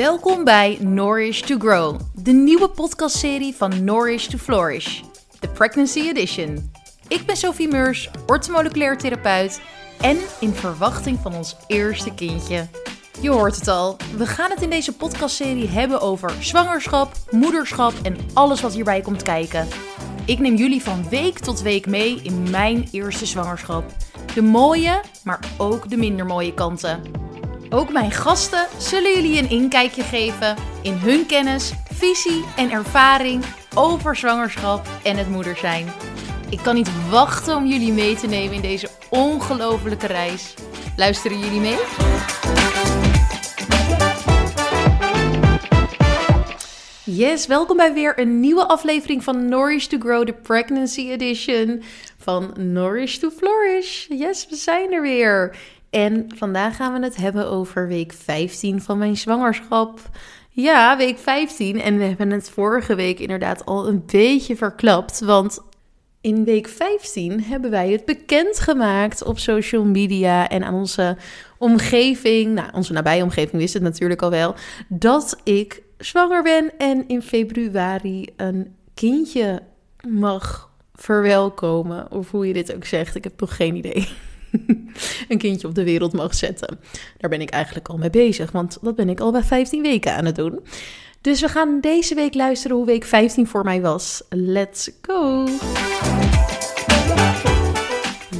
Welkom bij Nourish to Grow, de nieuwe podcastserie van Nourish to Flourish, de Pregnancy Edition. Ik ben Sophie Meurs, orthomoleculair therapeut en in verwachting van ons eerste kindje. Je hoort het al, we gaan het in deze podcastserie hebben over zwangerschap, moederschap en alles wat hierbij komt kijken. Ik neem jullie van week tot week mee in mijn eerste zwangerschap. De mooie, maar ook de minder mooie kanten. Ook mijn gasten zullen jullie een inkijkje geven in hun kennis, visie en ervaring over zwangerschap en het moeder zijn. Ik kan niet wachten om jullie mee te nemen in deze ongelofelijke reis. Luisteren jullie mee? Yes, welkom bij weer een nieuwe aflevering van Nourish to Grow, de Pregnancy Edition van Nourish to Flourish. Yes, we zijn er weer. En vandaag gaan we het hebben over week 15 van mijn zwangerschap. Ja, week 15. En we hebben het vorige week inderdaad al een beetje verklapt. Want in week 15 hebben wij het bekendgemaakt op social media en aan onze omgeving. Nou, onze nabije omgeving wist het natuurlijk al wel. Dat ik zwanger ben en in februari een kindje mag verwelkomen. Of hoe je dit ook zegt. Ik heb nog geen idee. een kindje op de wereld mag zetten. Daar ben ik eigenlijk al mee bezig, want dat ben ik al bij 15 weken aan het doen. Dus we gaan deze week luisteren hoe week 15 voor mij was. Let's go!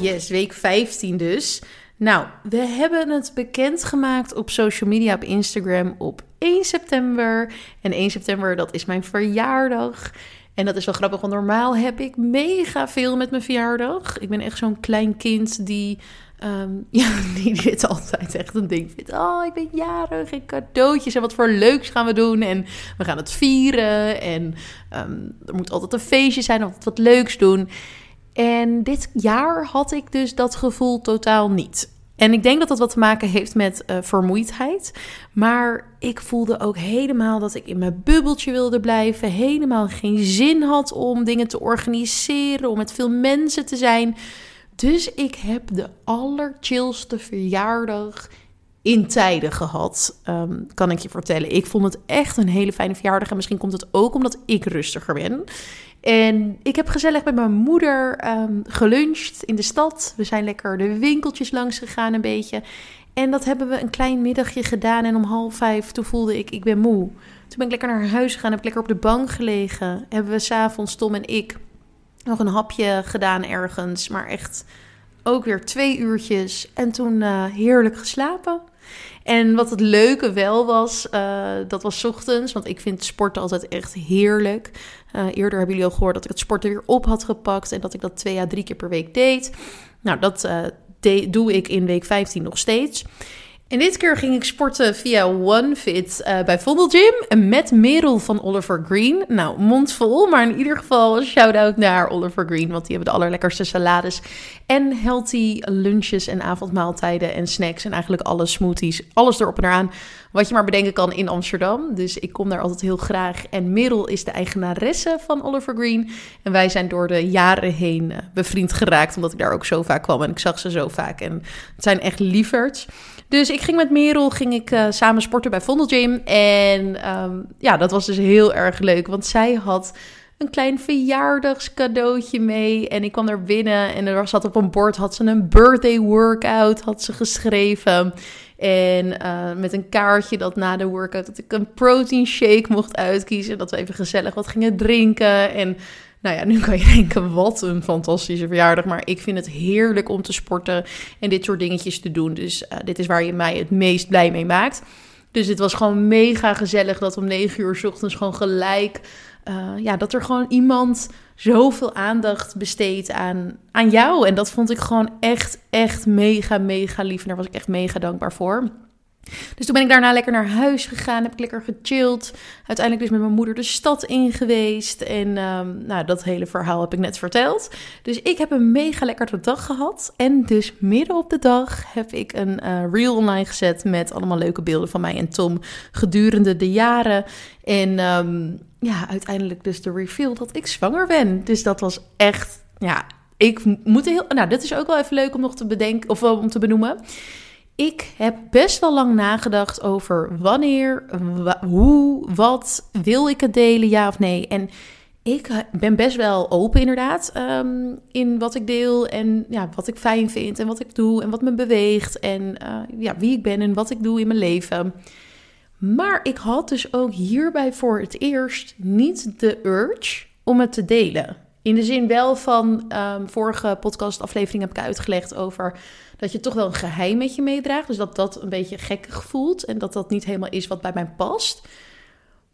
Yes, week 15 dus. Nou, we hebben het bekendgemaakt op social media, op Instagram op 1 september. En 1 september, dat is mijn verjaardag. En dat is wel grappig, want normaal heb ik mega veel met mijn verjaardag. Ik ben echt zo'n klein kind die, ehm, ja, die dit altijd echt een ding vindt. Oh, ik ben jarig en cadeautjes en wat voor leuks gaan we doen. En we gaan het vieren en ehm, er moet altijd een feestje zijn of wat leuks doen. En dit jaar had ik dus dat gevoel totaal niet. En ik denk dat dat wat te maken heeft met uh, vermoeidheid. Maar ik voelde ook helemaal dat ik in mijn bubbeltje wilde blijven. Helemaal geen zin had om dingen te organiseren, om met veel mensen te zijn. Dus ik heb de allerchillste verjaardag in tijden gehad, um, kan ik je vertellen. Ik vond het echt een hele fijne verjaardag. En misschien komt het ook omdat ik rustiger ben. En ik heb gezellig met mijn moeder um, geluncht in de stad. We zijn lekker de winkeltjes langs gegaan een beetje. En dat hebben we een klein middagje gedaan. En om half vijf, toen voelde ik, ik ben moe. Toen ben ik lekker naar huis gegaan, heb ik lekker op de bank gelegen. Hebben we s'avonds, Tom en ik, nog een hapje gedaan ergens. Maar echt ook weer twee uurtjes. En toen uh, heerlijk geslapen. En wat het leuke wel was, uh, dat was ochtends. Want ik vind sporten altijd echt heerlijk. Uh, eerder hebben jullie al gehoord dat ik het sporten weer op had gepakt. En dat ik dat twee à drie keer per week deed. Nou, dat uh, doe ik in week 15 nog steeds. En dit keer ging ik sporten via OneFit uh, bij Gym met Merel van Oliver Green. Nou, mondvol, maar in ieder geval een shout-out naar Oliver Green, want die hebben de allerlekkerste salades en healthy lunches en avondmaaltijden en snacks en eigenlijk alle smoothies, alles erop en eraan wat je maar bedenken kan in Amsterdam. Dus ik kom daar altijd heel graag. En Merel is de eigenaresse van Oliver Green. En wij zijn door de jaren heen uh, bevriend geraakt, omdat ik daar ook zo vaak kwam en ik zag ze zo vaak. En het zijn echt lieverds. Dus ik ging met Merel ging ik, uh, samen sporten bij Gym En um, ja, dat was dus heel erg leuk. Want zij had een klein verjaardagscadeautje mee. En ik kwam er binnen en er zat op een bord, had ze een birthday workout, had ze geschreven. En uh, met een kaartje dat na de workout dat ik een protein shake mocht uitkiezen. Dat we even gezellig wat gingen drinken. En nou ja, nu kan je denken, wat een fantastische verjaardag. Maar ik vind het heerlijk om te sporten en dit soort dingetjes te doen. Dus uh, dit is waar je mij het meest blij mee maakt. Dus het was gewoon mega gezellig dat om 9 uur s ochtends gewoon gelijk... Uh, ja, dat er gewoon iemand zoveel aandacht besteedt aan, aan jou. En dat vond ik gewoon echt, echt mega, mega lief. En daar was ik echt mega dankbaar voor. Dus toen ben ik daarna lekker naar huis gegaan, heb ik lekker gechilled. Uiteindelijk dus met mijn moeder de stad in geweest. En um, nou, dat hele verhaal heb ik net verteld. Dus ik heb een mega lekkere dag gehad. En dus midden op de dag heb ik een uh, reel online gezet met allemaal leuke beelden van mij en Tom gedurende de jaren. En um, ja, uiteindelijk dus de reveal dat ik zwanger ben. Dus dat was echt, ja, ik moet heel... Nou, dit is ook wel even leuk om nog te bedenken, of om te benoemen. Ik heb best wel lang nagedacht over wanneer, hoe, wat, wil ik het delen, ja of nee. En ik eh, ben best wel open inderdaad um, in wat ik deel en ja, wat ik fijn vind en wat ik doe en wat me beweegt en uh, ja, wie ik ben en wat ik doe in mijn leven. Maar ik had dus ook hierbij voor het eerst niet de urge om het te delen. In de zin wel van um, vorige podcastaflevering heb ik uitgelegd over dat je toch wel een geheim met je meedraagt. Dus dat dat een beetje gekkig voelt en dat dat niet helemaal is wat bij mij past.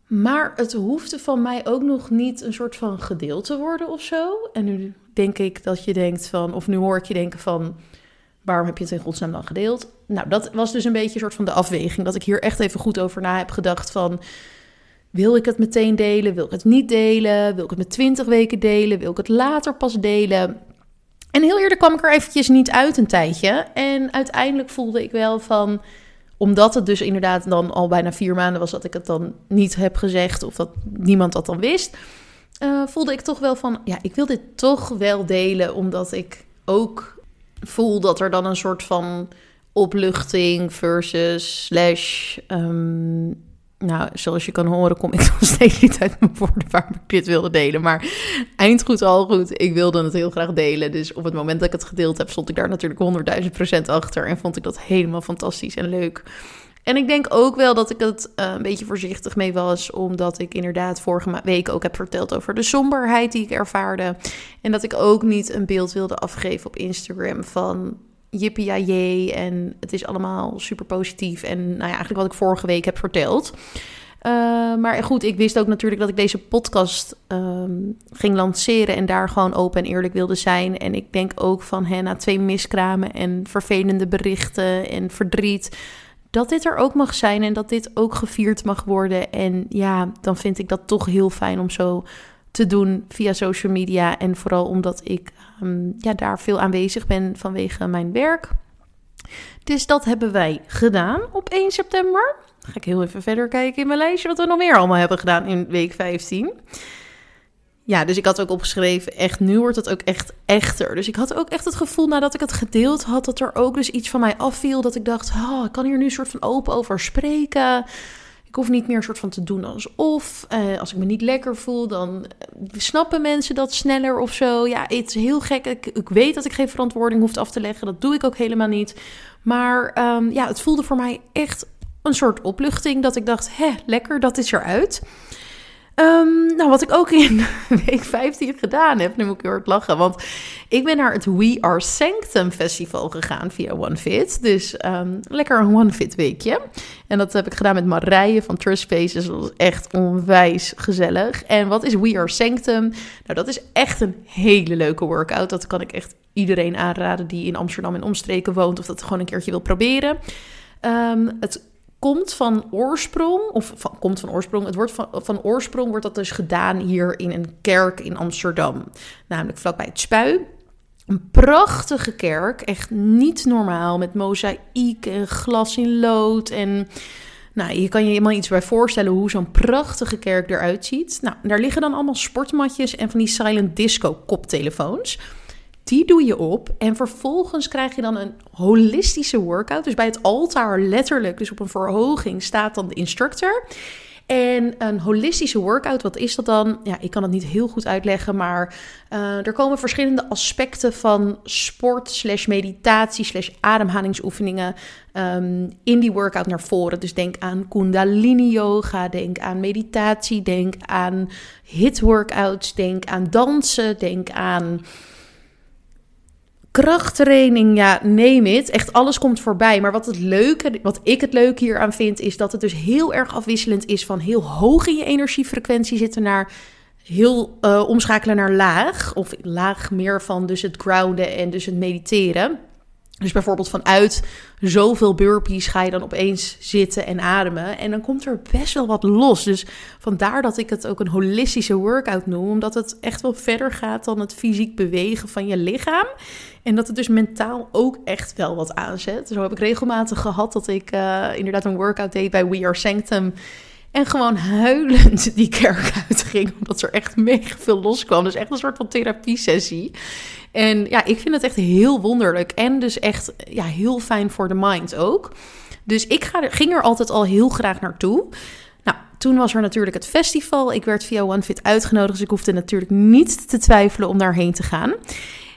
Maar het hoefde van mij ook nog niet een soort van gedeeld te worden of zo. En nu denk ik dat je denkt van, of nu hoor ik je denken van, waarom heb je het in godsnaam dan gedeeld? Nou, dat was dus een beetje een soort van de afweging. Dat ik hier echt even goed over na heb gedacht van, wil ik het meteen delen? Wil ik het niet delen? Wil ik het met 20 weken delen? Wil ik het later pas delen? En heel eerder kwam ik er eventjes niet uit een tijdje. En uiteindelijk voelde ik wel van omdat het dus inderdaad dan al bijna vier maanden was dat ik het dan niet heb gezegd of dat niemand dat dan wist, uh, voelde ik toch wel van, ja, ik wil dit toch wel delen, omdat ik ook voel dat er dan een soort van opluchting versus slash um, nou, zoals je kan horen, kom ik nog steeds niet uit mijn woorden waarom ik dit wilde delen. Maar eind goed, al goed. Ik wilde het heel graag delen. Dus op het moment dat ik het gedeeld heb, stond ik daar natuurlijk 100.000 procent achter. En vond ik dat helemaal fantastisch en leuk. En ik denk ook wel dat ik het uh, een beetje voorzichtig mee was, omdat ik inderdaad vorige week ook heb verteld over de somberheid die ik ervaarde. En dat ik ook niet een beeld wilde afgeven op Instagram van jippie en het is allemaal super positief. En nou ja, eigenlijk wat ik vorige week heb verteld. Uh, maar goed, ik wist ook natuurlijk dat ik deze podcast um, ging lanceren en daar gewoon open en eerlijk wilde zijn. En ik denk ook van hè, na twee miskramen en vervelende berichten en verdriet, dat dit er ook mag zijn en dat dit ook gevierd mag worden. En ja, dan vind ik dat toch heel fijn om zo te doen via social media. En vooral omdat ik um, ja, daar veel aanwezig ben vanwege mijn werk. Dus dat hebben wij gedaan op 1 september. Ga ik heel even verder kijken in mijn lijstje wat we nog meer allemaal hebben gedaan in week 15. Ja, dus ik had ook opgeschreven, echt, nu wordt het ook echt echter. Dus ik had ook echt het gevoel nadat ik het gedeeld had, dat er ook dus iets van mij afviel. Dat ik dacht, oh, ik kan hier nu een soort van open over spreken. Ik hoef niet meer een soort van te doen alsof. Uh, als ik me niet lekker voel, dan eh, snappen mensen dat sneller of zo. Ja, het is heel gek. Ik, ik weet dat ik geen verantwoording hoef af te leggen. Dat doe ik ook helemaal niet. Maar um, ja, het voelde voor mij echt een soort opluchting. Dat ik dacht, hè, lekker, dat is eruit. Um, nou, wat ik ook in week 15 gedaan heb, nu moet ik heel hard lachen. Want ik ben naar het We Are Sanctum Festival gegaan via OneFit. Dus um, lekker een OneFit weekje. En dat heb ik gedaan met Marije van Trust Spaces. Dat was echt onwijs gezellig. En wat is We Are Sanctum? Nou, dat is echt een hele leuke workout. Dat kan ik echt iedereen aanraden die in Amsterdam en omstreken woont. Of dat gewoon een keertje wil proberen. Um, het komt van oorsprong, of van, komt van oorsprong, het wordt van, van oorsprong wordt dat dus gedaan hier in een kerk in Amsterdam, namelijk vlakbij het Spui. Een prachtige kerk, echt niet normaal, met mozaïek en glas in lood en... Nou, je kan je helemaal iets bij voorstellen hoe zo'n prachtige kerk eruit ziet. Nou, daar liggen dan allemaal sportmatjes en van die silent disco koptelefoons. Die doe je op en vervolgens krijg je dan een holistische workout. Dus bij het altaar letterlijk, dus op een verhoging, staat dan de instructor. En een holistische workout, wat is dat dan? Ja, ik kan het niet heel goed uitleggen, maar uh, er komen verschillende aspecten van sport, slash meditatie, slash ademhalingsoefeningen um, in die workout naar voren. Dus denk aan kundalini yoga, denk aan meditatie, denk aan hit workouts, denk aan dansen, denk aan krachttraining, ja, neem het. Echt alles komt voorbij. Maar wat het leuke, wat ik het leuke hier aan vind, is dat het dus heel erg afwisselend is van heel hoog in je energiefrequentie zitten naar heel uh, omschakelen naar laag. Of laag meer van dus het grounden en dus het mediteren. Dus bijvoorbeeld vanuit zoveel burpees ga je dan opeens zitten en ademen. En dan komt er best wel wat los. Dus vandaar dat ik het ook een holistische workout noem. Omdat het echt wel verder gaat dan het fysiek bewegen van je lichaam. En dat het dus mentaal ook echt wel wat aanzet. Zo heb ik regelmatig gehad dat ik uh, inderdaad een workout deed bij We Are Sanctum. En gewoon huilend die kerk uitging. Omdat er echt mega veel loskwam. Dus echt een soort van therapie-sessie. En ja, ik vind het echt heel wonderlijk. En dus echt ja, heel fijn voor de mind ook. Dus ik ga er, ging er altijd al heel graag naartoe. Nou, toen was er natuurlijk het festival. Ik werd via OneFit uitgenodigd. Dus ik hoefde natuurlijk niet te twijfelen om daarheen te gaan.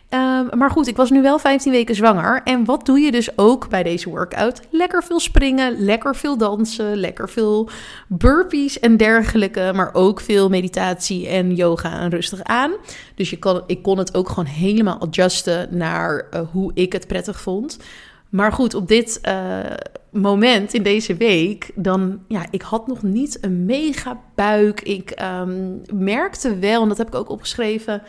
Ehm, maar goed, ik was nu wel 15 weken zwanger. En wat doe je dus ook bij deze workout? Lekker veel springen, lekker veel dansen, lekker veel burpees en dergelijke. Maar ook veel meditatie en yoga en rustig aan. Dus je kan, ik kon het ook gewoon helemaal adjusten naar uh, hoe ik het prettig vond. Maar goed, op dit uh, moment in deze week, dan ja, ik had nog niet een mega buik. Ik um, merkte wel, en dat heb ik ook opgeschreven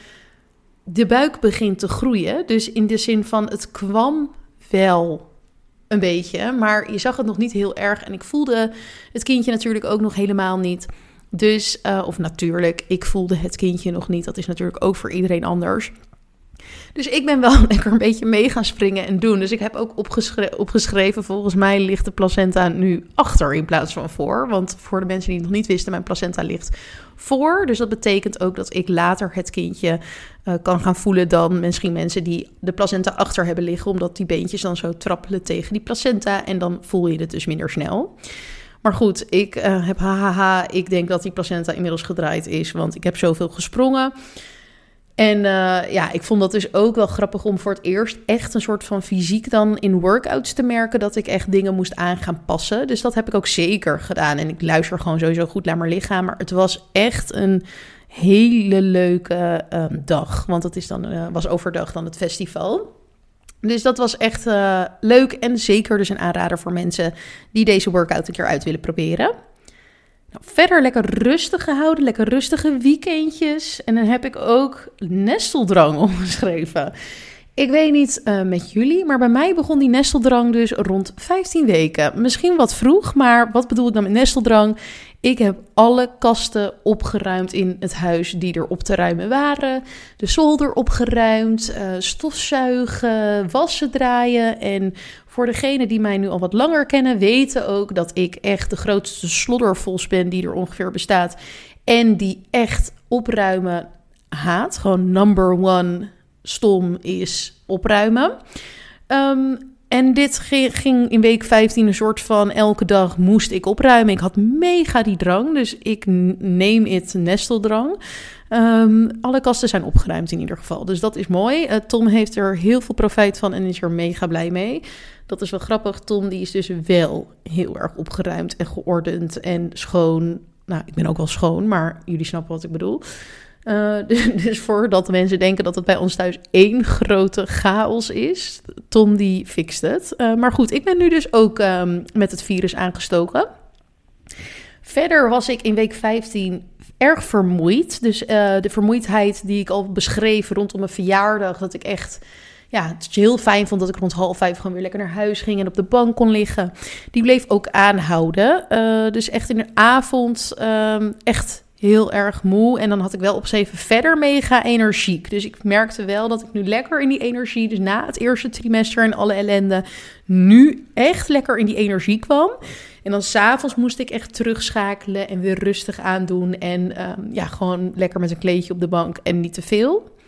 de buik begint te groeien. Dus in de zin van het kwam wel een beetje, maar je zag het nog niet heel erg. En ik voelde het kindje natuurlijk ook nog helemaal niet. Dus, uh, of natuurlijk, ik voelde het kindje nog niet. Dat is natuurlijk ook voor iedereen anders. Dus ik ben wel lekker een beetje mee gaan springen en doen. Dus ik heb ook opgeschreven, volgens mij ligt de placenta nu achter in plaats van voor. Want voor de mensen die het nog niet wisten, mijn placenta ligt voor. Dus dat betekent ook dat ik later het kindje uh, kan gaan voelen dan misschien mensen die de placenta achter hebben liggen. Omdat die beentjes dan zo trappelen tegen die placenta en dan voel je het dus minder snel. Maar goed, ik uh, heb hahaha, ik denk dat die placenta inmiddels gedraaid is, want ik heb zoveel gesprongen. En uh, ja, ik vond dat dus ook wel grappig om voor het eerst echt een soort van fysiek dan in workouts te merken dat ik echt dingen moest aan gaan passen. Dus dat heb ik ook zeker gedaan. En ik luister gewoon sowieso goed naar mijn lichaam. Maar het was echt een hele leuke um, dag. Want het is dan, uh, was overdag dan het festival. Dus dat was echt uh, leuk en zeker dus een aanrader voor mensen die deze workout een keer uit willen proberen. Nou, verder lekker rustig gehouden, lekker rustige weekendjes. En dan heb ik ook nesteldrang omgeschreven. Ik weet niet uh, met jullie, maar bij mij begon die nesteldrang dus rond 15 weken. Misschien wat vroeg, maar wat bedoel ik dan met nesteldrang? Ik heb alle kasten opgeruimd in het huis die er op te ruimen waren. De zolder opgeruimd, uh, stofzuigen, wassen draaien. En voor degenen die mij nu al wat langer kennen, weten ook dat ik echt de grootste sloddervos ben die er ongeveer bestaat. En die echt opruimen haat. Gewoon number one stom is opruimen. Um, en dit ging in week 15 een soort van elke dag moest ik opruimen. Ik had mega die drang, dus ik neem het nesteldrang. Um, alle kasten zijn opgeruimd in ieder geval, dus dat is mooi. Uh, Tom heeft er heel veel profijt van en is er mega blij mee. Dat is wel grappig. Tom die is dus wel heel erg opgeruimd en geordend en schoon. Nou, ik ben ook wel schoon, maar jullie snappen wat ik bedoel. Uh, dus, voordat mensen denken dat het bij ons thuis één grote chaos is, Tom die fixt het. Uh, maar goed, ik ben nu dus ook um, met het virus aangestoken. Verder was ik in week 15 erg vermoeid. Dus uh, de vermoeidheid die ik al beschreef rondom mijn verjaardag, dat ik echt ja, het heel fijn vond dat ik rond half vijf gewoon weer lekker naar huis ging en op de bank kon liggen. Die bleef ook aanhouden. Dus echt in de avond um, echt heel erg moe. En dan had ik wel op zeven verder mega energiek. Dus ik merkte wel dat ik nu lekker in die energie, dus na het eerste trimester en alle ellende, nu echt lekker in die energie kwam. En dan s'avonds moest ik echt terugschakelen en weer rustig aandoen. En um, ja, gewoon lekker met een kleedje op de bank en niet te veel.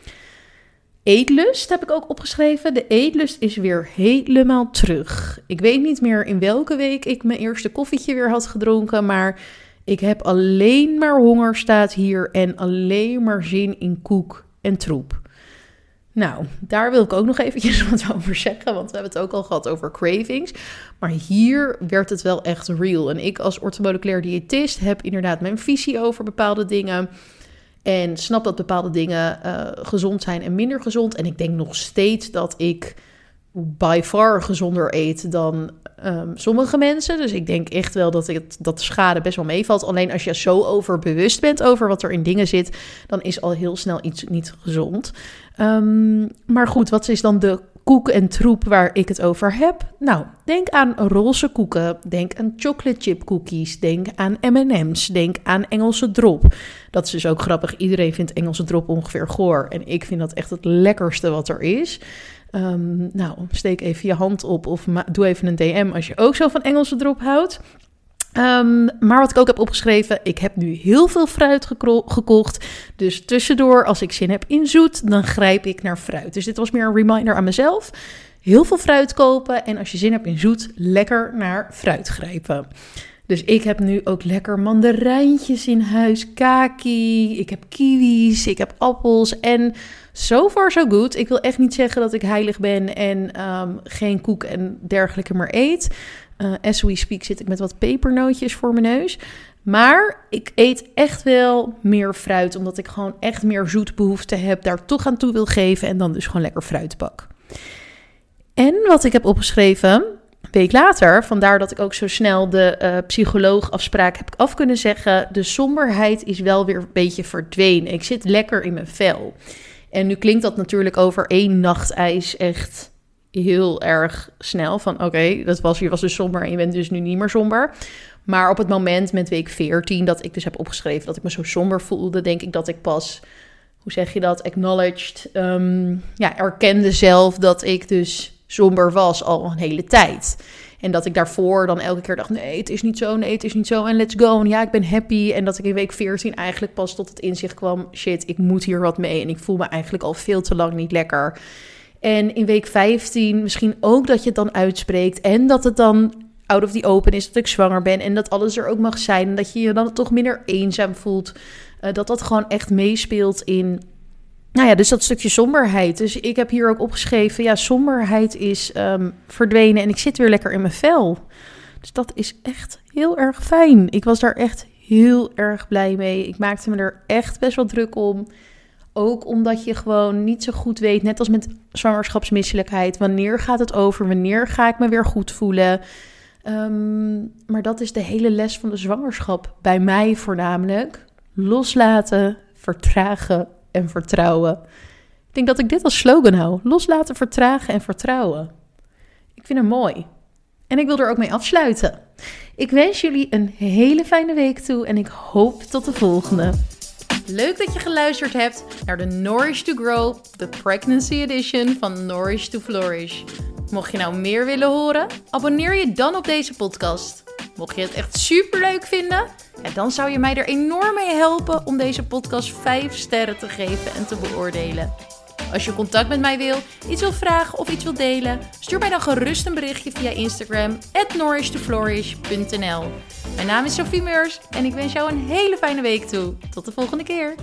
Eetlust heb ik ook opgeschreven. De eetlust is weer helemaal terug. Ik weet niet meer in welke week ik mijn eerste koffietje weer had gedronken, maar ik heb alleen maar honger staat hier en alleen maar zin in koek en troep. Nou, daar wil ik ook nog eventjes wat over zeggen, want we hebben het ook al gehad over cravings. Maar hier werd het wel echt real. En ik als orthomoleculair diëtist heb inderdaad mijn visie over bepaalde dingen. En snap dat bepaalde dingen uh, gezond zijn en minder gezond. En ik denk nog steeds dat ik by far gezonder eet dan um, sommige mensen. Dus ik denk echt wel dat, het, dat de schade best wel meevalt. Alleen als je zo overbewust bent over wat er in dingen zit, dan is al heel snel iets niet gezond. Um, maar goed, wat is dan de koek en troep waar ik het over heb? Nou, denk aan roze koeken, denk aan chocolate chip cookies, denk aan M&M's, denk aan Engelse drop. Dat is dus ook grappig. Iedereen vindt Engelse drop ongeveer goor en ik vind dat echt het lekkerste wat er is. Um, nou, steek even je hand op of doe even een DM als je ook zo van Engelse drop houdt. Ehm, maar wat ik ook heb opgeschreven, ik heb nu heel veel fruit gekocht. Dus tussendoor, als ik zin heb in zoet, dan grijp ik naar fruit. Dus dit was meer een reminder aan mezelf. Heel veel fruit kopen en als je zin hebt in zoet, lekker naar fruit grijpen. Dus ik heb nu ook lekker mandarijntjes in huis, kaki, ik heb kiwis, ik heb appels en so far so good. Ik wil echt niet zeggen dat ik heilig ben en ehm, geen koek en dergelijke meer eet. Uh, as we speak zit ik met wat pepernootjes voor mijn neus. Maar ik eet echt wel meer fruit, omdat ik gewoon echt meer zoetbehoefte heb, daar toch aan toe wil geven en dan dus gewoon lekker fruit pak. En wat ik heb opgeschreven, week later, vandaar dat ik ook zo snel de uh, psycholoogafspraak heb af kunnen zeggen. De somberheid is wel weer een beetje verdwenen. Ik zit lekker in mijn vel. En nu klinkt dat natuurlijk over één nacht ijs echt heel erg snel. Van oké, dat was, je was dus somber en je bent dus nu niet meer somber. Maar op het moment met week 14 dat ik dus heb opgeschreven dat ik me zo somber voelde, denk ik dat ik pas, hoe zeg je dat, acknowledged, um, ja, erkende zelf dat ik dus somber was al een hele tijd. En dat ik daarvoor dan elke keer dacht: nee, het is niet zo, nee, het is niet zo. En let's go. En ja, ik ben happy. En dat ik in week 14 eigenlijk pas tot het inzicht kwam: shit, ik moet hier wat mee. En ik voel me eigenlijk al veel te lang niet lekker. En in week 15 misschien ook dat je het dan uitspreekt. En dat het dan out of the open is dat ik zwanger ben. En dat alles er ook mag zijn. En dat je je dan toch minder eenzaam voelt. Uh, dat dat gewoon echt meespeelt in nou ja, dus dat stukje somberheid. Dus ik heb hier ook opgeschreven, ja, somberheid is um, verdwenen en ik zit weer lekker in mijn vel. Dus dat is echt heel erg fijn. Ik was daar echt heel erg blij mee. Ik maakte me er echt best wel druk om. Ook omdat je gewoon niet zo goed weet, net als met zwangerschapsmisselijkheid, wanneer gaat het over? Wanneer ga ik me weer goed voelen? Um, maar dat is de hele les van de zwangerschap. Bij mij voornamelijk. Loslaten, vertragen, en vertrouwen. Ik denk dat ik dit als slogan hou. Loslaten, vertragen en vertrouwen. Ik vind hem mooi. En ik wil er ook mee afsluiten. Ik wens jullie een hele fijne week toe en ik hoop tot de volgende. Leuk dat je geluisterd hebt naar de Nourish to Grow, de Pregnancy Edition van Nourish to Flourish. Mocht je nou meer willen horen, abonneer je dan op deze podcast. Mocht je het echt super leuk vinden, dan zou je mij er enorm mee helpen om deze podcast 5 sterren te geven en te beoordelen. Als je contact met mij wil, iets wil vragen of iets wil delen, stuur mij dan gerust een berichtje via Instagram at Mijn naam is Sophie Meurs en ik wens jou een hele fijne week toe. Tot de volgende keer.